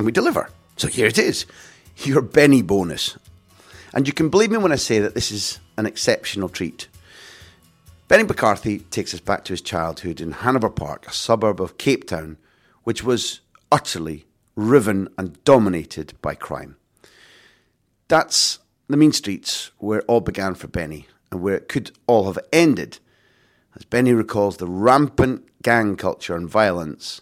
and we deliver. So here it is your Benni bonus. And you can believe me when I say that this is an exceptional treat. Benni McCarthy takes us back to his childhood in Hanover Park, a suburb of Cape Town, which was utterly riven and dominated by crime. That's the mean streets where it all began for Benni and where it could all have ended, as Benni recalls the rampant gang culture and violence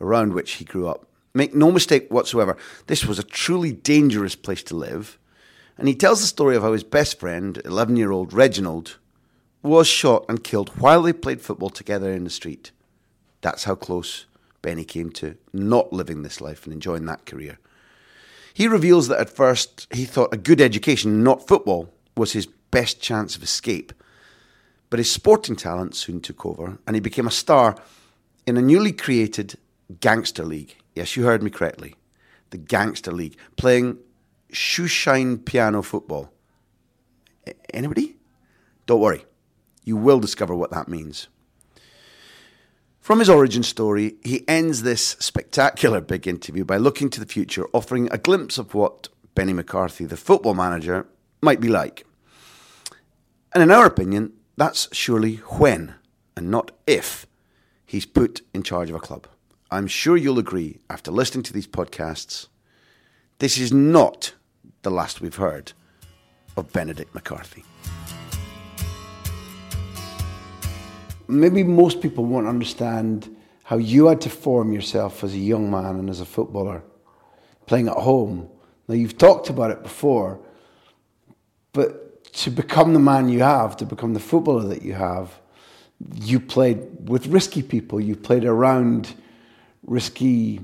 around which he grew up. Make no mistake whatsoever, this was a truly dangerous place to live. And he tells the story of how his best friend, 11 year old Reginald, was shot and killed while they played football together in the street. That's how close Benni came to not living this life and enjoying that career. He reveals that at first he thought a good education, not football, was his best chance of escape. But his sporting talent soon took over, and he became a star in a newly created Gangster League. Yes, you heard me correctly. The Gangster League, playing shoeshine piano football. Anybody? Don't worry, you will discover what that means. From his origin story, he ends this spectacular big interview by looking to the future, offering a glimpse of what Benni McCarthy, the football manager, might be like. And in our opinion, that's surely when and not if he's put in charge of a club. I'm sure you'll agree after listening to these podcasts, this is not the last we've heard of Benedict McCarthy. Maybe most people won't understand how you had to form yourself as a young man and as a footballer playing at home. Now, you've talked about it before, but to become the man you have, to become the footballer that you have, you played with risky people, you played around risky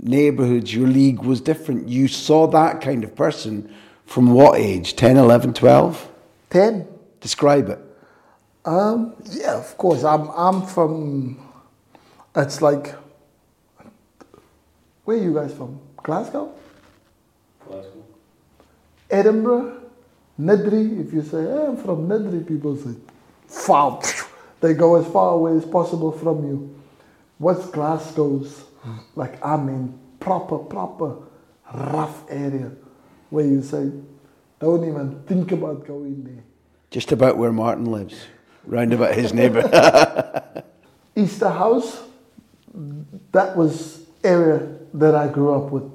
neighborhoods, your league was different. You saw that kind of person from what age? 10, 11, 12? 10. Describe it. Um, yeah, of course. I'm, I'm from, it's like, where are you guys from? Glasgow? Glasgow. Edinburgh? Niddrie? If you say, hey, I'm from Niddrie, people say, far. They go as far away as possible from you. What's Glasgow's? Like, I mean, proper, proper rough area where you say, don't even think about going there. Just about where Martin lives, round about his neighbour. Easterhouse, that was area that I grew up with.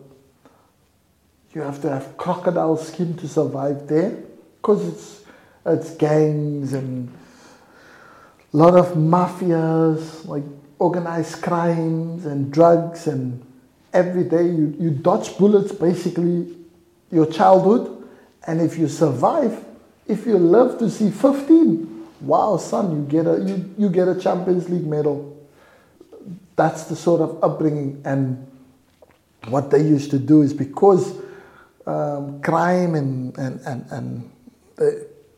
You have to have crocodile skin to survive there because it's, it's gangs and a lot of mafias, like organized crimes and drugs and every day you, you dodge bullets basically your childhood. And if you survive if you live to see 15 wow son you get a you, you get a champions league medal. That's the sort of upbringing. And what they used to do is because um, crime and, and, and, and uh,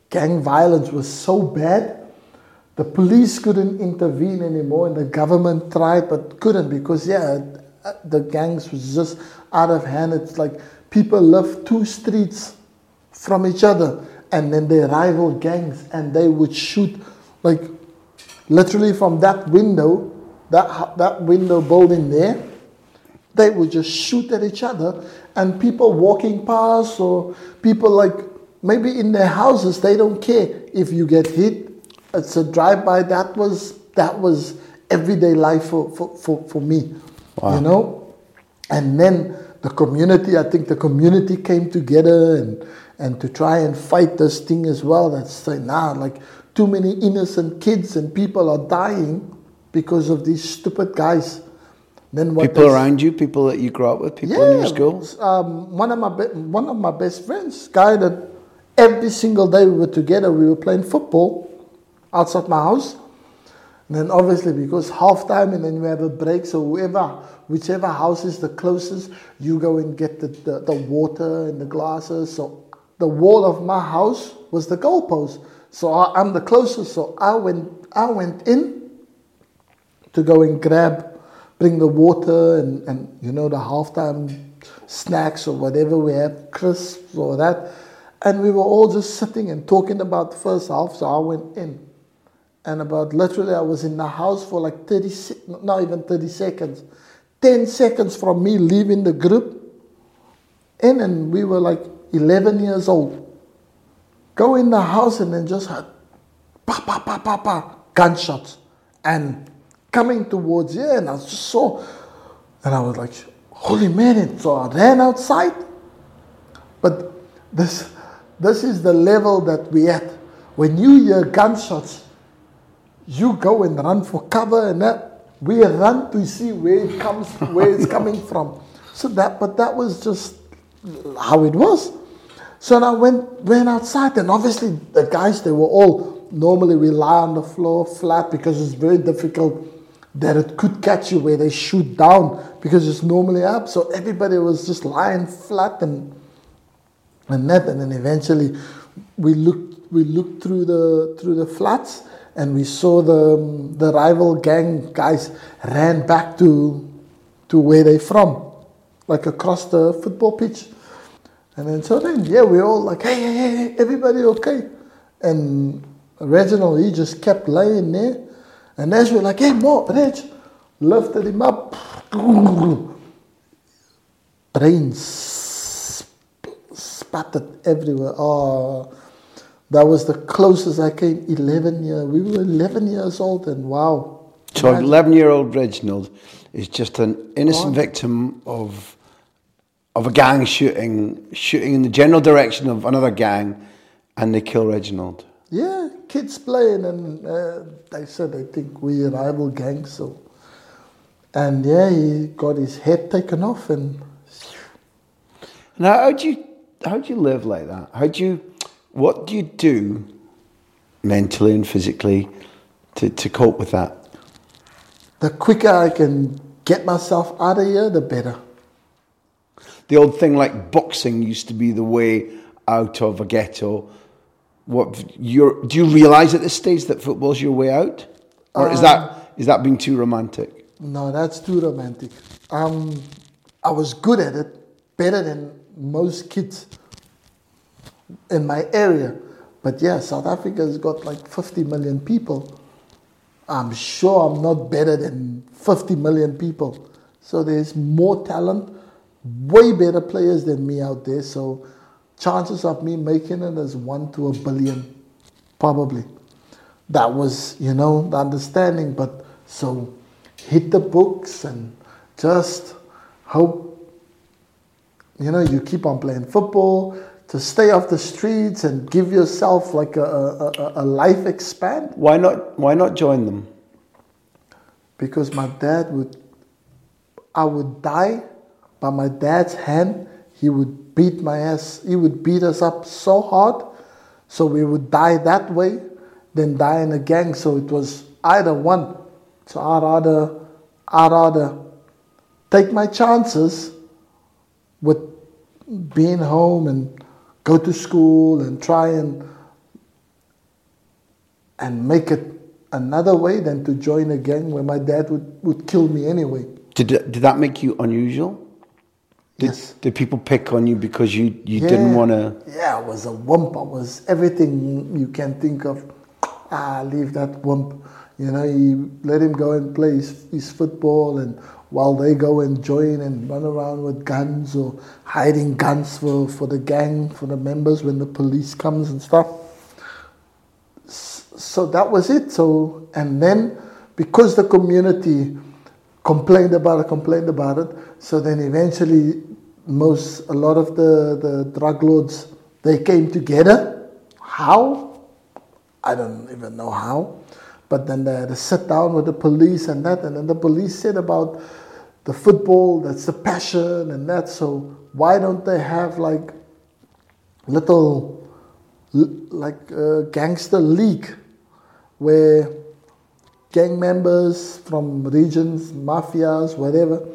gang violence was so bad the police couldn't intervene anymore, and the government tried but couldn't because, yeah, uh, the gangs was just out of hand. It's like people lived two streets from each other, and then they rival gangs, and they would shoot like literally from that window, that that window building there. They would just shoot at each other, and people walking past, or people like maybe in their houses, they don't care if you get hit it's a drive-by that was that was everyday life for, for, for, for me wow. you know And then the community, I think the community came together and, and to try and fight this thing as well. That's saying, nah, like too many innocent kids and people are dying because of these stupid guys. Then what People around you, people that you grew up with, people in your school. um, one of my be- one of my best friends, guy that every single day we were together, we were playing football outside my house. And then obviously because half time and then we have a break, so whoever, whichever house is the closest, you go and get the, the, the water and the glasses. So the wall of my house was the goalpost. So I, I'm the closest. So I went I went in to go and grab, bring the water and, and you know the halftime snacks or whatever we have, crisps or that. And we were all just sitting and talking about the first half. So I went in. And about literally, I was in the house for like 30, not even 30 seconds. 10 seconds from me leaving the group and we were like 11 years old. Go in the house and then just had pa pa pa pa pa gunshots and coming towards you, and I just saw, and I was like, holy man! So I ran outside. But this, this is the level that we at. When you hear gunshots, you go and run for cover, and that we run to see where it comes, where it's coming from. So that, but that was just how it was. So I went went outside, and obviously the guys they were all normally we lie on the floor flat because it's very difficult that it could catch you where they shoot down because it's normally up. So everybody was just lying flat and and that, and then eventually we looked we looked through the through the flats and we saw the the rival gang guys ran back to to where they from, like across the football pitch. And then so then yeah, we all like hey hey hey, everybody okay, and Reginald he just kept laying there, and as we're like hey more Reg, lifted him up, brains sp- spattered everywhere. Oh, that was the closest I came. Eleven years. We were eleven years old, and wow. So, 11 year old Reginald is just an innocent God. victim of of a gang shooting, shooting in the general direction of another gang, and they kill Reginald. Yeah, kids playing, and uh, they said they think we're rival gangs. So, and yeah, he got his head taken off, and Now, how do you how do you live like that? How do you what do you do mentally and physically to, to cope with that? the quicker I can get myself out of here, the better. The old thing like boxing used to be the way out of a ghetto. What you're, do you realise at this stage that football's your way out, or is that is that being too romantic? No, that's too romantic. Um, I was good at it, better than most kids in my area. But yeah, South Africa's got like 50 million people. I'm sure I'm not better than 50 million people. So there's more talent, way better players than me out there. So chances of me making it is one to a billion, probably. That was, you know, the understanding. But so hit the books and just hope, you know, you keep on playing football to stay off the streets and give yourself like a, a, a- life expand. Why not? Why not join them? because my dad would I would die by my dad's hand he would beat my ass he would beat us up so hard so we would die that way than die in a gang so it was either one so I'd rather I'd rather take my chances with being home and go to school and try and and make it another way than to join a gang where my dad would, would kill me anyway. Did did that make you unusual? Did, Yes. Did people pick on you because you, you didn't want to? Yeah, I was a wimp. I was everything you can think of. Ah, leave that wimp. You know, you let him go and play his, his football, and while they go and join and run around with guns or hiding guns for, for the gang, for the members when the police comes and stuff. So that was it. So, and then because the community complained about it, complained about it. So then eventually, most a lot of the, the drug lords they came together. How? I don't even know how. But then they had to sit down with the police and that, and then the police said about the football, that's the passion and that. So why don't they have like little like a gangster league where gang members from regions, mafias, whatever,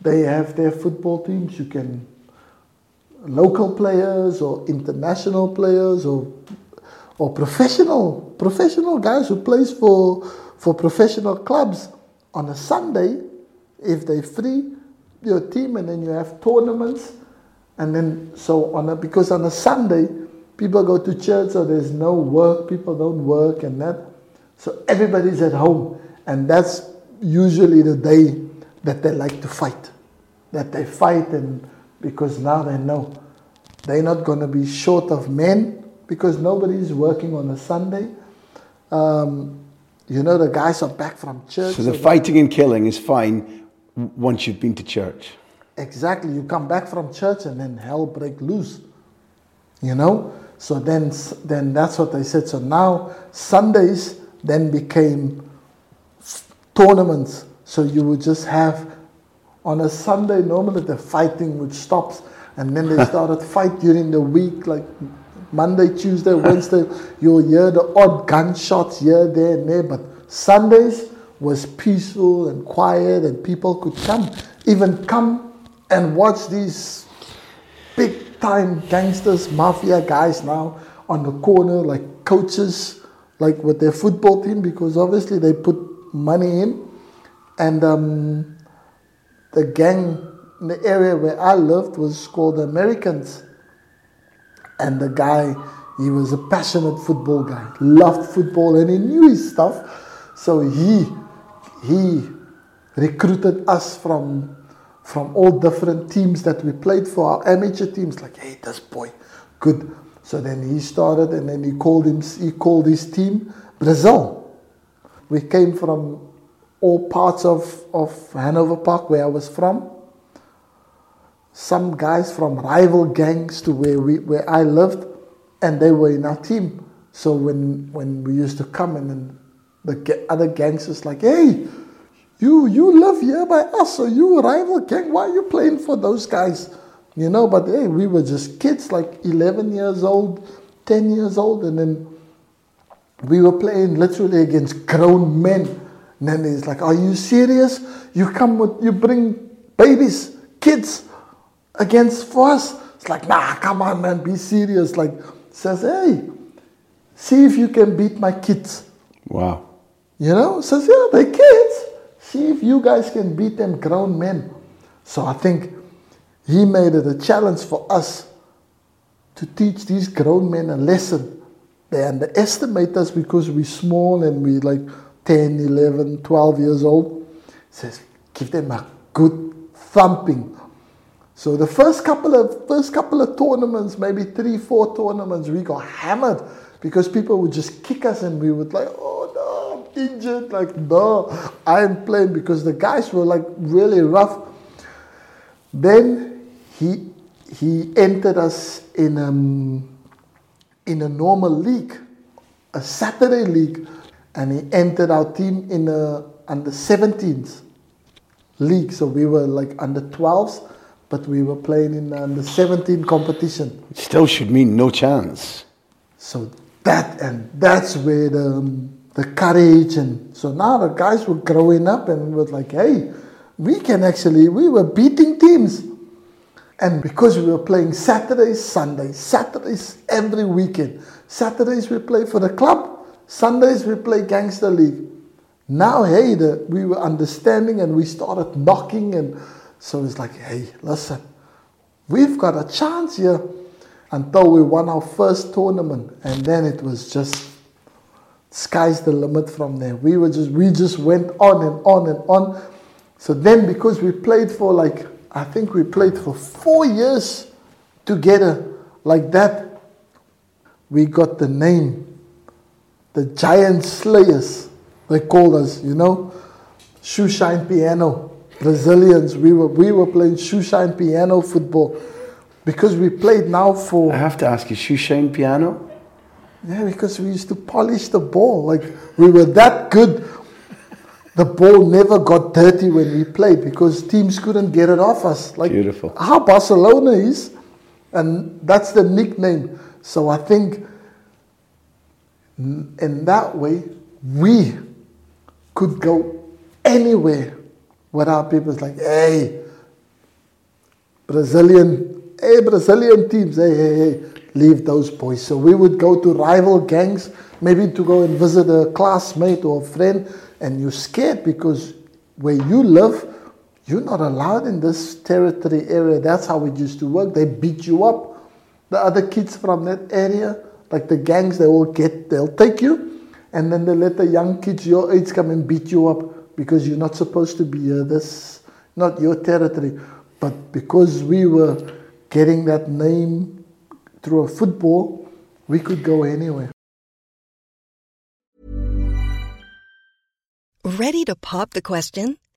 they have their football teams. You can local players or international players or or professional professional guys who plays for for professional clubs on a Sunday if they free your team and then you have tournaments and then so on. A because on a Sunday people go to church so there's no work people don't work and that. So everybody's at home and that's usually the day that they like to fight. That they fight and because now they know they're not going to be short of men because nobody's working on a Sunday. Um, you know, the guys are back from church. So the fighting and killing is fine once you've been to church. Exactly. You come back from church and then hell break loose. You know? So then, then that's what they said. So now Sundays then became tournaments. So you would just have on a Sunday, normally the fighting would stop and then they started fight during the week, like Monday, Tuesday, Wednesday. You'll hear the odd gunshots here, there, and there. But Sundays was peaceful and quiet, and people could come, even come and watch these big time gangsters, mafia guys now on the corner, like coaches, like with their football team, because obviously they put money in. And um, the gang in the area where I lived was called the Americans. And the guy, he was a passionate football guy, loved football, and he knew his stuff. So he he recruited us from from all different teams that we played for, our amateur teams. Like, hey, this boy, good. So then he started, and then he called him. He called his team Brazil. We came from all parts of, of Hanover Park, where I was from some guys from rival gangs to where we where I lived, and they were in our team. So when when we used to come in, and the other gangsters like, hey, you you live here by us, so you rival gang. Why are you playing for those guys? You know, but hey, we were just kids, like 11 years old, 10 years old, and then we were playing literally against grown men. And then he's like, Are you serious? You come with, you bring babies, kids against for us. It's like, nah, come on, man, be serious. Like, says, hey, see if you can beat my kids. Wow. You know, says, yeah, they're kids. See if you guys can beat them grown men. So I think he made it a challenge for us to teach these grown men a lesson. They underestimate us because we're small and we're like 10, 11, 12 years old. Says, give them a good thumping so the first couple of first couple of tournaments, maybe three, four tournaments, we got hammered because people would just kick us and we would like, oh no, I'm injured. Like, no, I'm playing because the guys were like really rough. Then he he entered us in um, in a normal league, a Saturday league, and he entered our team in a under 17s league. So we were like under 12s but we were playing in uh, the 17 competition. It still should mean no chance. So that and that's where the, um, the courage and so now the guys were growing up and was like, hey, we can actually we were beating teams. And because we were playing Saturdays, Sundays, Saturdays every weekend. Saturdays we play for the club, Sundays we play gangster league. Now, hey, the, we were understanding and we started knocking and so it's like, hey, listen, we've got a chance here until we won our first tournament. And then it was just sky's the limit from there. We were just we just went on and on and on. So then because we played for like I think we played for four years together like that, we got the name. The Giant Slayers, they called us, you know. Shoe Shine Piano Brazilians. We were we were playing shoeshine piano football because we played now for I have to ask you, shoeshine piano? yeah because we used to polish the ball like we were that good. The ball never got dirty when we played because teams couldn't get it off us. Like Beautiful. how Barcelona is, and that's the nickname. So I think in that way we could go anywhere without people is like, hey, Brazilian, hey, Brazilian teams, hey, hey, hey, leave those boys. So we would go to rival gangs, maybe to go and visit a classmate or a friend, and you're scared because where you live, you're not allowed in this territory area. That's how it used to work. They beat you up. The other kids from that area, like the gangs, they will get, they'll take you, and then they let the young kids your age come and beat you up because you're not supposed to be here. This not your territory. But because we were getting that name through a football, we could go anywhere. Ready to pop the question?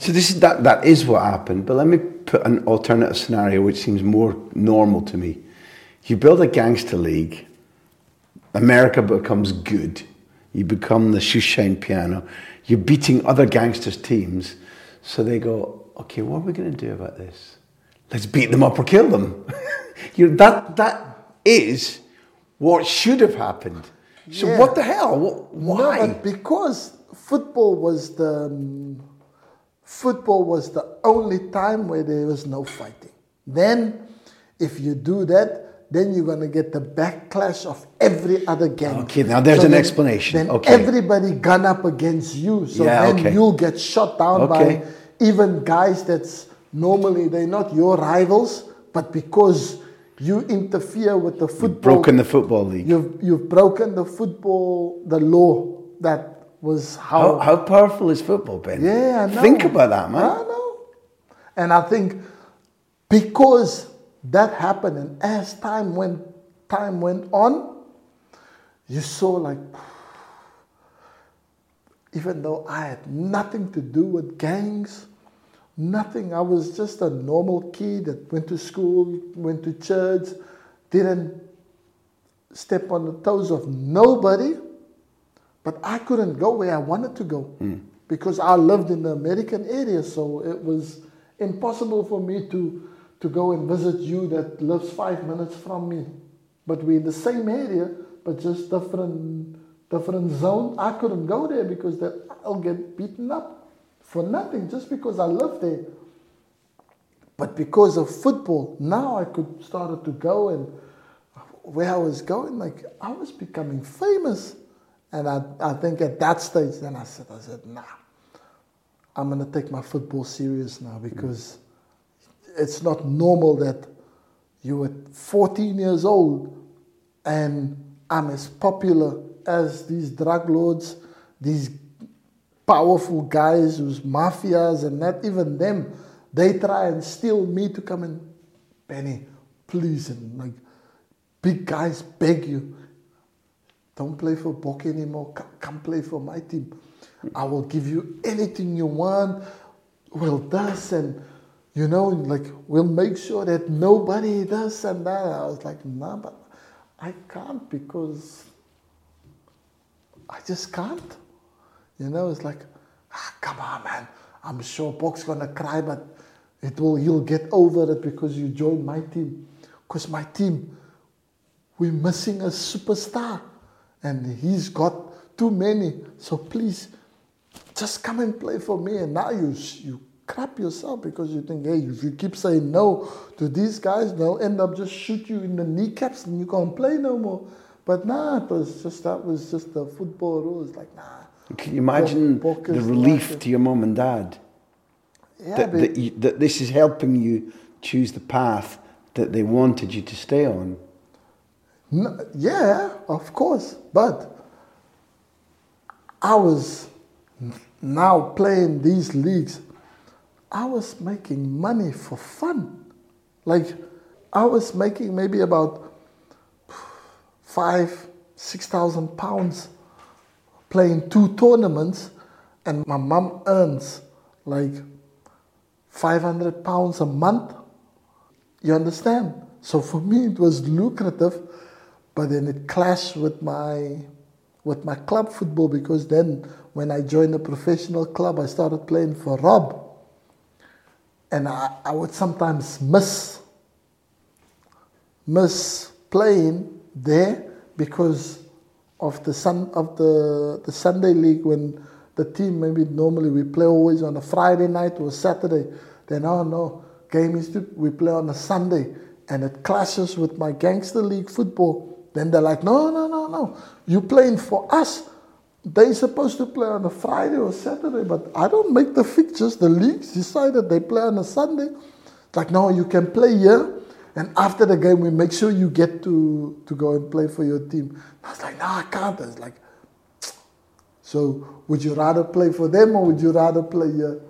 So this is that that is what happened. But let me put an alternative scenario which seems more normal to me. You build a gangster league. America becomes good. You become the shoeshine piano. You're beating other gangsters' teams. So they go, okay, what are we going to do about this? Let's beat them up or kill them. you that that is what should have happened. So Yeah. what the hell? Why? No, because football was the um, football was the only time where there was no fighting. Then, if you do that, then you're gonna get the backlash of every other gang. Okay, now there's an then- explanation. Then Okay. everybody gun up against you, so Yeah, then okay. you'll get shot down Okay. by even guys that's normally they're not your rivals, but because you interfere with the football Broken the football league. You've you've broken the football the law that was How, how powerful is football, Ben? yeah I know. Think about that, man. I know, and I think because that happened, and as time went time went on, you saw like even though I had nothing to do with gangs, nothing. I was just a normal kid that went to school, went to church, didn't step on the toes of nobody. But I couldn't go where I wanted to go hmm. because I lived in the American area, so it was impossible for me to, to go and visit you that lives five minutes from me. But we're in the same area, but just different different zone. I couldn't go there because that I'll get beaten up for nothing just because I live there. But because of football, now I could started to go and where I was going, like I was becoming famous. And I, I think at that stage, then I said, I said, nah, I'm gonna take my football serious now hmm. because it's not normal that you were 14 years old and I'm as popular as these drug lords, these powerful guys who's mafias and not even them. They try and steal me to come and Benni, please, and like big guys beg you, don't play for Bok anymore. Come, play for my team. I will give you anything you want. Well, this and you know, like we'll make sure that nobody does and that. I was like, nah, but I can't because I just can't. You know, it's like, ah, come on, man. I'm sure Bok's gonna cry, but it will. You'll get over it because you joined my team. Because my team, we're missing a superstar, and he's got too many. So please, just come and play for me. And now you you crap yourself because you think, hey, if you keep saying no to these guys, they'll end up just shoot you in the kneecaps and you can't play no more. But nah, it was just that was just the football rules. Like nah. Can you imagine the relief like to your mum and dad Yeah, that, that, you, that this is helping you choose the path that they wanted you to stay on? N- yeah, of course. But I was now playing these leagues. I was making money for fun. Like I was making maybe about five, six thousand pounds playing two tournaments, and my mom earns like five hundred pounds a month. You understand? So for me it was lucrative, but then it clashed with my with my club football because then when I joined the professional club I started playing for Rob. And I, I would sometimes miss miss playing there because of the sun of the the Sunday league when the team maybe normally we play always on a Friday night or Saturday. Then oh no, game is we play on a Sunday and it clashes with my gangster league football. Then they're like, no, no, no, no, You're playing for us. They're supposed to play on a Friday or Saturday, but I don't make the fixtures. The leagues decided they play on a Sunday. It's like, no, you can play here, and after the game, we make sure you get to, to go and play for your team. I was like, no, I can't. I was like, so would you rather play for them or would you rather play here?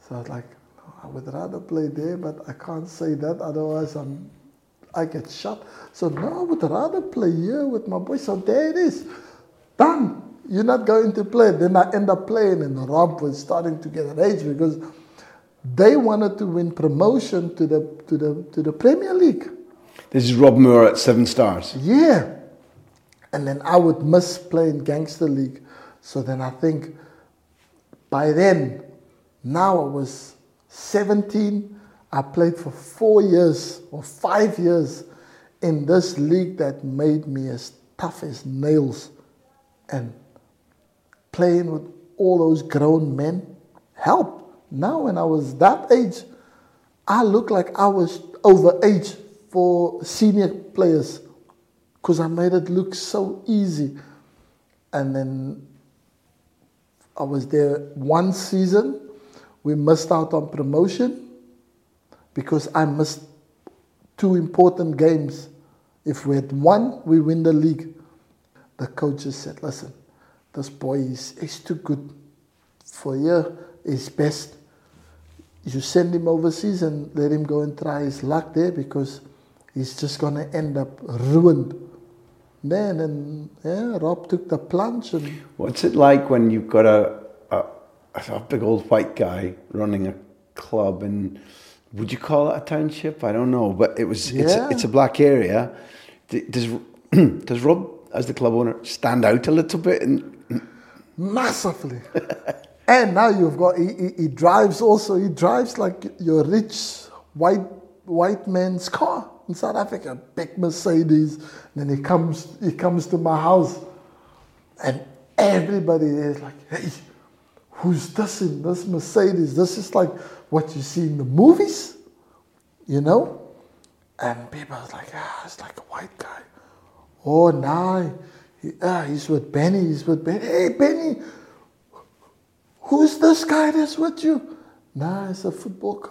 So I was like, no, I would rather play there, but I can't say that, otherwise I'm, I get shot. So no, I would rather play here with my boys. So there it is, done. You're not going to play. Then I end up playing, and Rob was starting to get an age because they wanted to win promotion to the to the to the Premier League. This is Rob Moore at Seven Stars. Yeah. And then I would miss playing Gangster League. So then I think by then, now I was 17, I played for four years or five years in this league that made me as tough as nails. And playing with all those grown men helped. Now, when I was that age, I looked like I was over age for senior players because I made it look so easy. And then I was there one season. We missed out on promotion because I missed two important games. If we had won, we win the league. The coaches said, listen, this boy is, is too good for you. He's best. You send him overseas and let him go and try his luck there because he's just going to end up ruined. Then and yeah, Rob took the plunge and What's it like when you've got a, a, a big old white guy running a club in, would you call it a township? I don't know, but it was, it's, Yeah. it's a black area. Does, does Rob, as the club owner, stand out a little bit? And, massively. and now you've got he, he, he drives also. He drives like your rich white white man's car in South Africa, big Mercedes. And then he comes he comes to my house, and everybody is like, "Hey, who's this in this Mercedes? This is like what you see in the movies, you know." And people are like, "Ah, it's like a white guy." Oh, nah, he, ah, he's with Benni. He's with Benni. Hey, Benni, who's this guy that's with you? Nah, it's a football.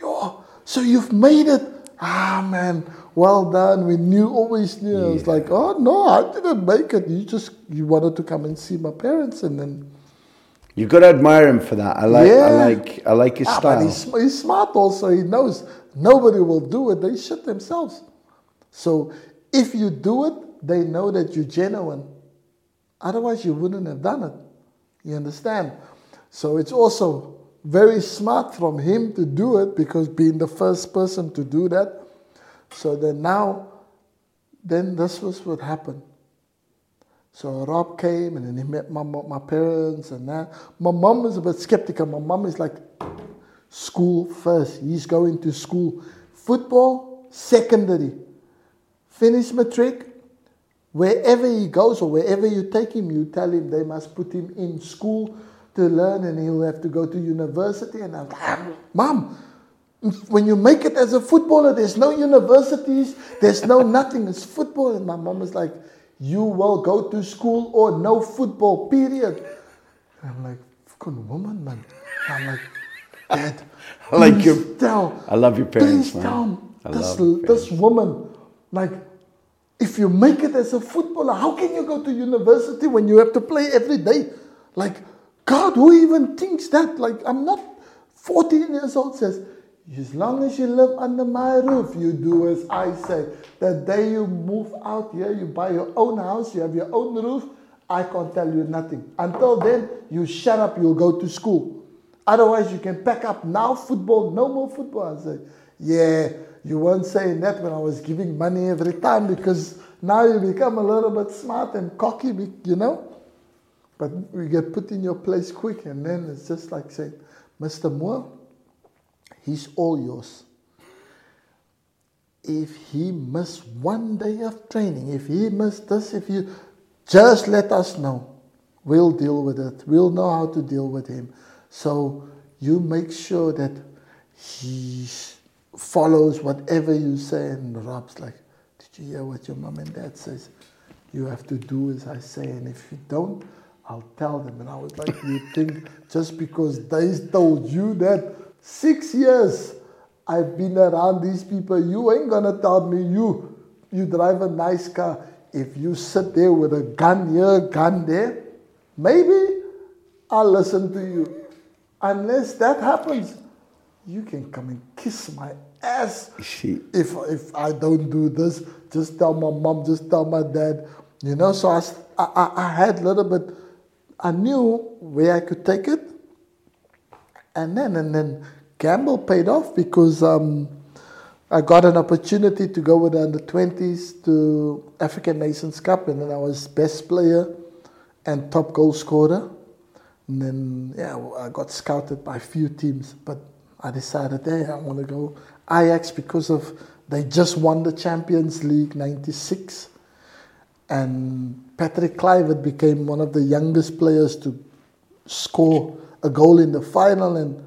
Yo, so you've made it. Ah, man, well done. We knew, always knew. I was like, oh no, I didn't make it. You just you wanted to come and see my parents, and then you've got to admire him for that. I like, I like, I like his Ah, style. he's, he's smart also. He knows nobody will do it. They shit themselves. So if you do it, they know that you're genuine. Otherwise, you wouldn't have done it. You understand? So it's also very smart from him to do it because being the first person to do that. So then now, then this was what happened. So Rob came and then he met my, my parents and that. My mom is a bit skeptical. My mom is like, school first. He's going to school. Football, secondary. Finish matric. Wherever he goes or wherever you take him, you tell him they must put him in school to learn and he'll have to go to university. And I'm like, ah, Mom, when you make it as a footballer, there's no universities, there's no nothing, it's football. And my mom is like, You will go to school or no football, period. And I'm like, Fucking woman, man. I'm like, Dad, I like your- tell. I love your parents, Please man. tell I this, love this woman, like, if you make it as a footballer, how can you go to university when you have to play every day? Like, God, who even thinks that? Like, I'm not 14 years old, says, as long as you live under my roof, you do as I say. The day you move out here, you buy your own house, you have your own roof, I can't tell you nothing. Until then, you shut up, you'll go to school. Otherwise, you can pack up now football, no more football. I say, yeah, you weren't saying that when I was giving money every time because now you become a little bit smart and cocky, you know? But we get put in your place quick, and then it's just like saying, Mr. Moore, he's all yours. If he missed one day of training, if he missed this, if you just let us know. We'll deal with it. We'll know how to deal with him. So you make sure that he follows whatever you say. And Rob's like, Did you hear what your mom and dad says? You have to do as I say. And if you don't, I'll tell them. And I was like, You think just because they told you that six years I've been around these people, you ain't gonna tell me you you drive a nice car. If you sit there with a gun here, gun there, maybe I'll listen to you. Unless that happens, you can come and kiss my ass. She- If if I don't do this, just tell my mom, just tell my dad. You know, so I, I, I had a little bit, I knew where I could take it. And then, and then gamble paid off because um, I got an opportunity to go with the under 20s to African Nations Cup, and then I was best player and top goal scorer. And then, yeah, I got scouted by a few teams, but I decided, hey, I want to go Ajax because of they just won the Champions League '96, and Patrick Kluivert became one of the youngest players to score a goal in the final. And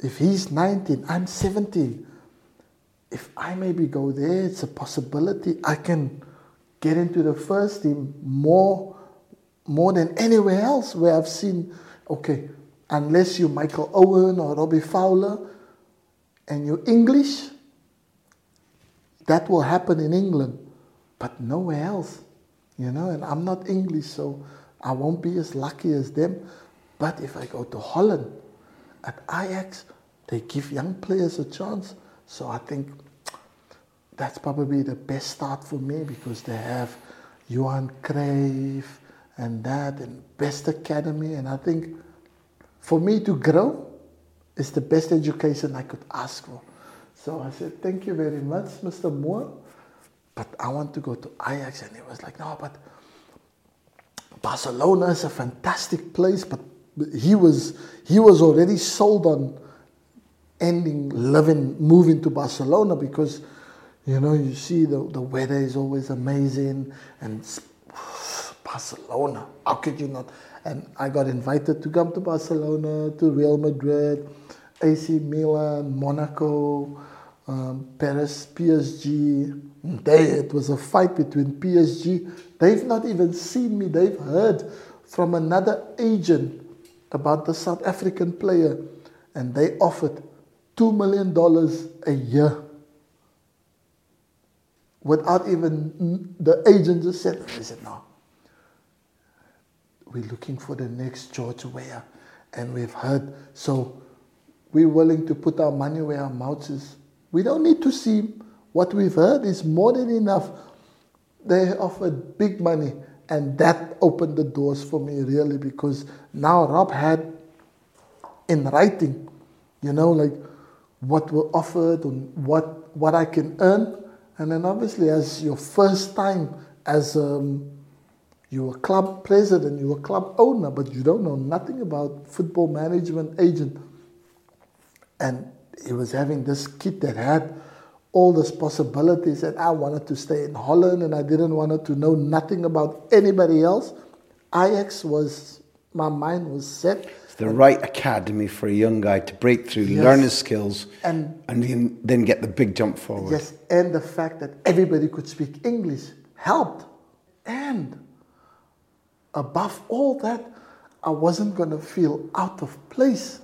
if he's 19, I'm 17 if I maybe go there, it's a possibility I can get into the first team more, more than anywhere else where I've seen, okay, unless you're Michael Owen or Robbie Fowler and you're English, that will happen in England, but nowhere else, you know, and I'm not English, so I won't be as lucky as them. But if I go to Holland, at Ajax, they give young players a chance. So I think that's probably the best start for me because they have Johan Cruyff and that and best academy. And I think for me to grow is the best education I could ask for. So I said, thank you very much, Mr. Moore. But I want to go to Ajax. And he was like, no, but Barcelona is a fantastic place, but he was he was already sold on ending living moving to Barcelona because you know you see the, the weather is always amazing and Barcelona how could you not? And I got invited to come to Barcelona to Real Madrid AC Milan Monaco um, Paris PSG they it was a fight between PSG they've not even seen me. They've heard from another agent about the South African player and they offered $2 million a year without even the agent just said, they said, no, we're looking for the next George Weah and we've heard, so we're willing to put our money where our mouth is. We don't need to see what we've heard is more than enough. They offered big money and that opened the doors for me really because now Rob had in writing, you know, like what were offered and what, what I can earn. And then obviously, as your first time as um, you're club president, you're club owner, but you don't know nothing about football management agent. And he was having this kid that had all these possibilities, and I wanted to stay in Holland, and I didn't want to know nothing about anybody else. Ajax was my mind was set. It's the right academy for a young guy to break through, Yes. learn his skills, And- and then, then get the big jump forward. Yes, and the fact that everybody could speak English helped. And above all that, I wasn't going to feel out of place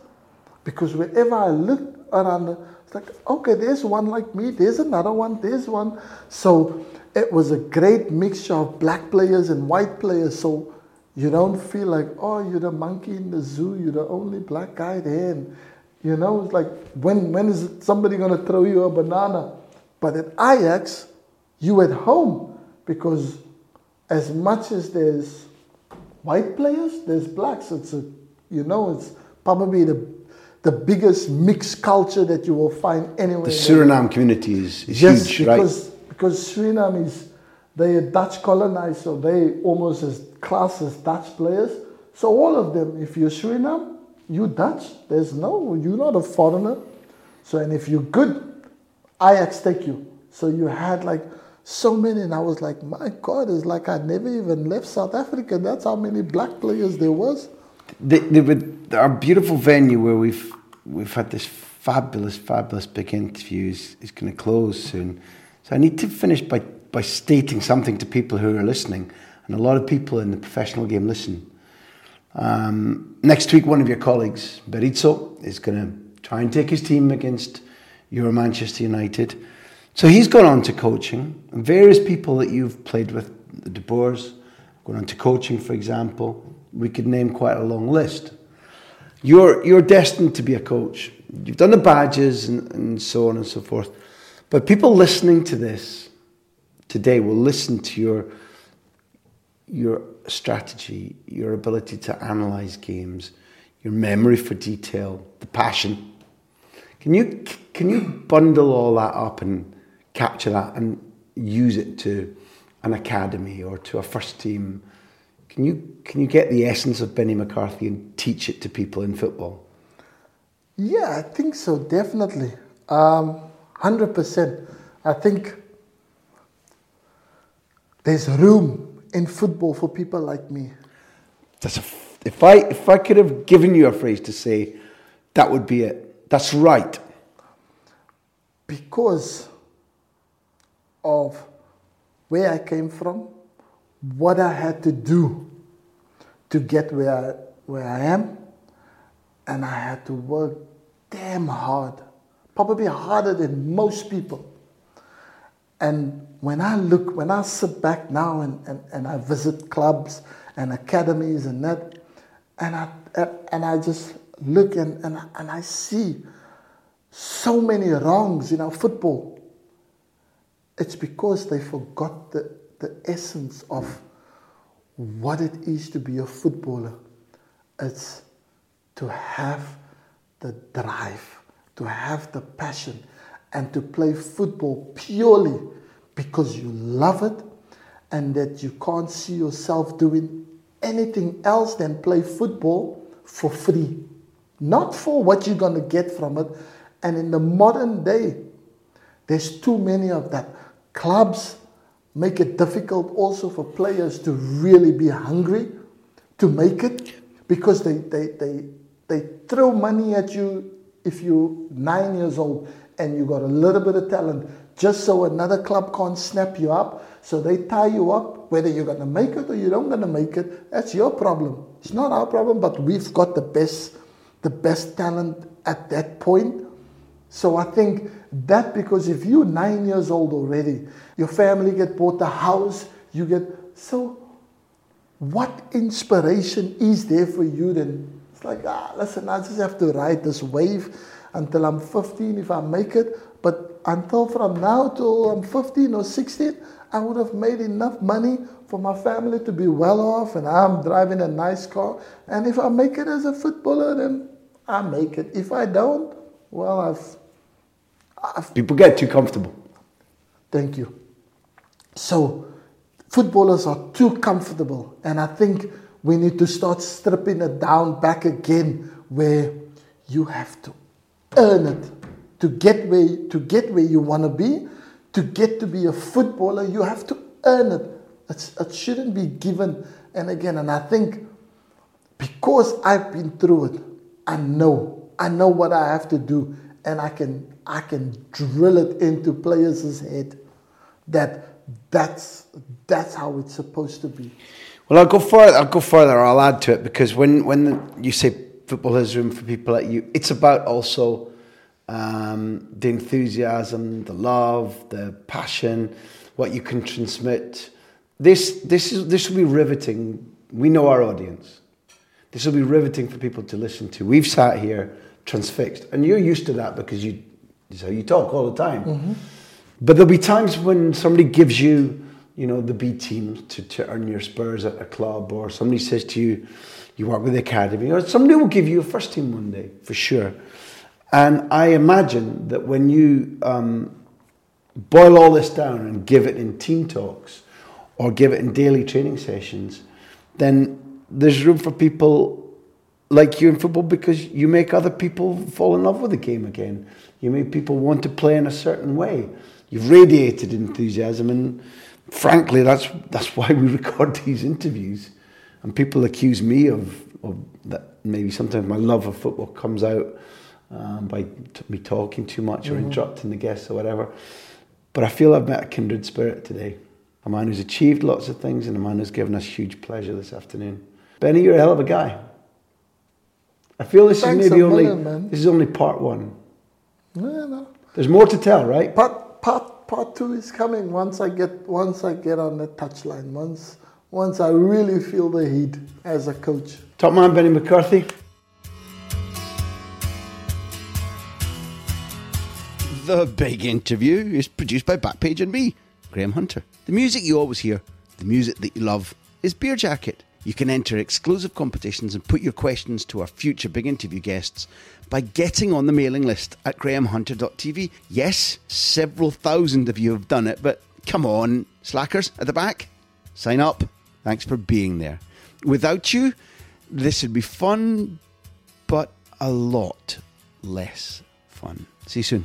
because wherever I looked around, the- it's like, okay, there's one like me, there's another one, there's one. So it was a great mixture of black players and white players. So you don't feel like, oh, you're the monkey in the zoo, you're the only black guy there. And, you know, it's like, when, when is somebody going to throw you a banana? But at Ajax, you at home because as much as there's white players, there's blacks. It's a, you know, it's probably the the biggest mixed culture that you will find anywhere. The in the world. Suriname community is, is Yes, huge, right? because because Suriname is they are Dutch colonized, so they almost as class as Dutch players. So all of them, if you're Suriname, you Dutch. There's no, you're not a foreigner. So and if you're good, Ajax take you. So you had like so many, and I was like, my God, it's like I never even left South Africa. That's how many black players there was. The, the, our beautiful venue where we've we've had this fabulous, fabulous big interview is, is going to close soon. So I need to finish by, by stating something to people who are listening, and a lot of people in the professional game listen. Um, next week, one of your colleagues, Berizzo, is going to try and take his team against your Manchester United. So he's gone on to coaching. And various people that you've played with, the De Boers, gone on to coaching, for example. We could name quite a long list. You're, you're destined to be a coach. You've done the badges and, and so on and so forth. But people listening to this today will listen to your, your strategy, your ability to analyze games, your memory for detail, the passion. Can you, can you bundle all that up and capture that and use it to an academy or to a first team? Can you, can you get the essence of Benni McCarthy and teach it to people in football? Yeah, I think so, definitely. Um, 100%. I think there's room in football for people like me. That's a if I if I could have given you a phrase to say, that would be it. That's right. because of where I came from, what I had to do to get where I, where I am, and I had to work damn hard, probably harder than most people. And when I look, when I sit back now and, and, and I visit clubs and academies and that, and I, and I just look and, and, and I see so many wrongs in our football. It's because they forgot the, the essence of what it is to be a footballer. It's to have the drive, to have the passion, and to play football purely because you love it and that you can't see yourself doing anything else than play football for free. Not for what you're going to get from it. And in the modern day, there's too many of that. Clubs make it difficult also for players to really be hungry to make it because they, they, they, they throw money at you if you're nine years old and you got a little bit of talent just so another club can't snap you up. So they tie you up, whether you're going to make it or you don't going to make it. That's your problem. It's not our problem, but we've got the best, the best talent at that point. So I think that because if you're nine years old already, your family get bought a house, you get so what inspiration is there for you then? It's like, ah, listen, I just have to ride this wave until I'm 15 if I make it. But until from now till I'm 15 or 16, I would have made enough money for my family to be well off and I'm driving a nice car. And if I make it as a footballer, then I make it. If I don't, well, I've, Uh, people get too comfortable. Thank you. So, footballers are too comfortable, and I think we need to start stripping it down back again, where you have to earn it to get where to get where you want to be. To get to be a footballer, you have to earn it. It's, it shouldn't be given. And again, and I think because I've been through it, I know, I know what I have to do, and I can, I can drill it into players' head that that's that's how it's supposed to be. Well, I'll go further. I'll go further. I'll add to it because when when the, you say football has room for people like you, it's about also um, the enthusiasm, the love, the passion, what you can transmit. This this is this will be riveting. We know our audience. This will be riveting for people to listen to. We've sat here transfixed, and you're used to that because you, so you talk all the time. But there'll be times when somebody gives you, you know, the B team to, to earn your spurs at a club, or somebody says to you, you work with the academy, or somebody will give you a first team one day for sure. And I imagine that when you um, boil all this down and give it in team talks or give it in daily training sessions, then there's room for people like you in football because you make other people fall in love with the game again. You make people want to play in a certain way. You've radiated enthusiasm, and frankly, that's that's why we record these interviews. And people accuse me of, of that maybe sometimes my love of football comes out um, by t- me talking too much or interrupting the guests or whatever. But I feel I've met a kindred spirit today. A man who's achieved lots of things and a man who's given us huge pleasure this afternoon. Benni, you're a hell of a guy. I feel this Thanks is maybe only million, this is only part one. No, no. There's more to tell, right? Part part part two is coming once I get once I get on the touchline. Once once I really feel the heat as a coach. Top man Benni McCarthy. The Big Interview is produced by Backpage and me, Graham Hunter. The music you always hear, the music that you love, is Beer Jacket. You can enter exclusive competitions and put your questions to our future Big Interview guests by getting on the mailing list at grahamhunter.tv. Yes, several thousand of you have done it, but come on, slackers at the back, sign up. Thanks for being there. Without you, this would be fun, but a lot less fun. See you soon.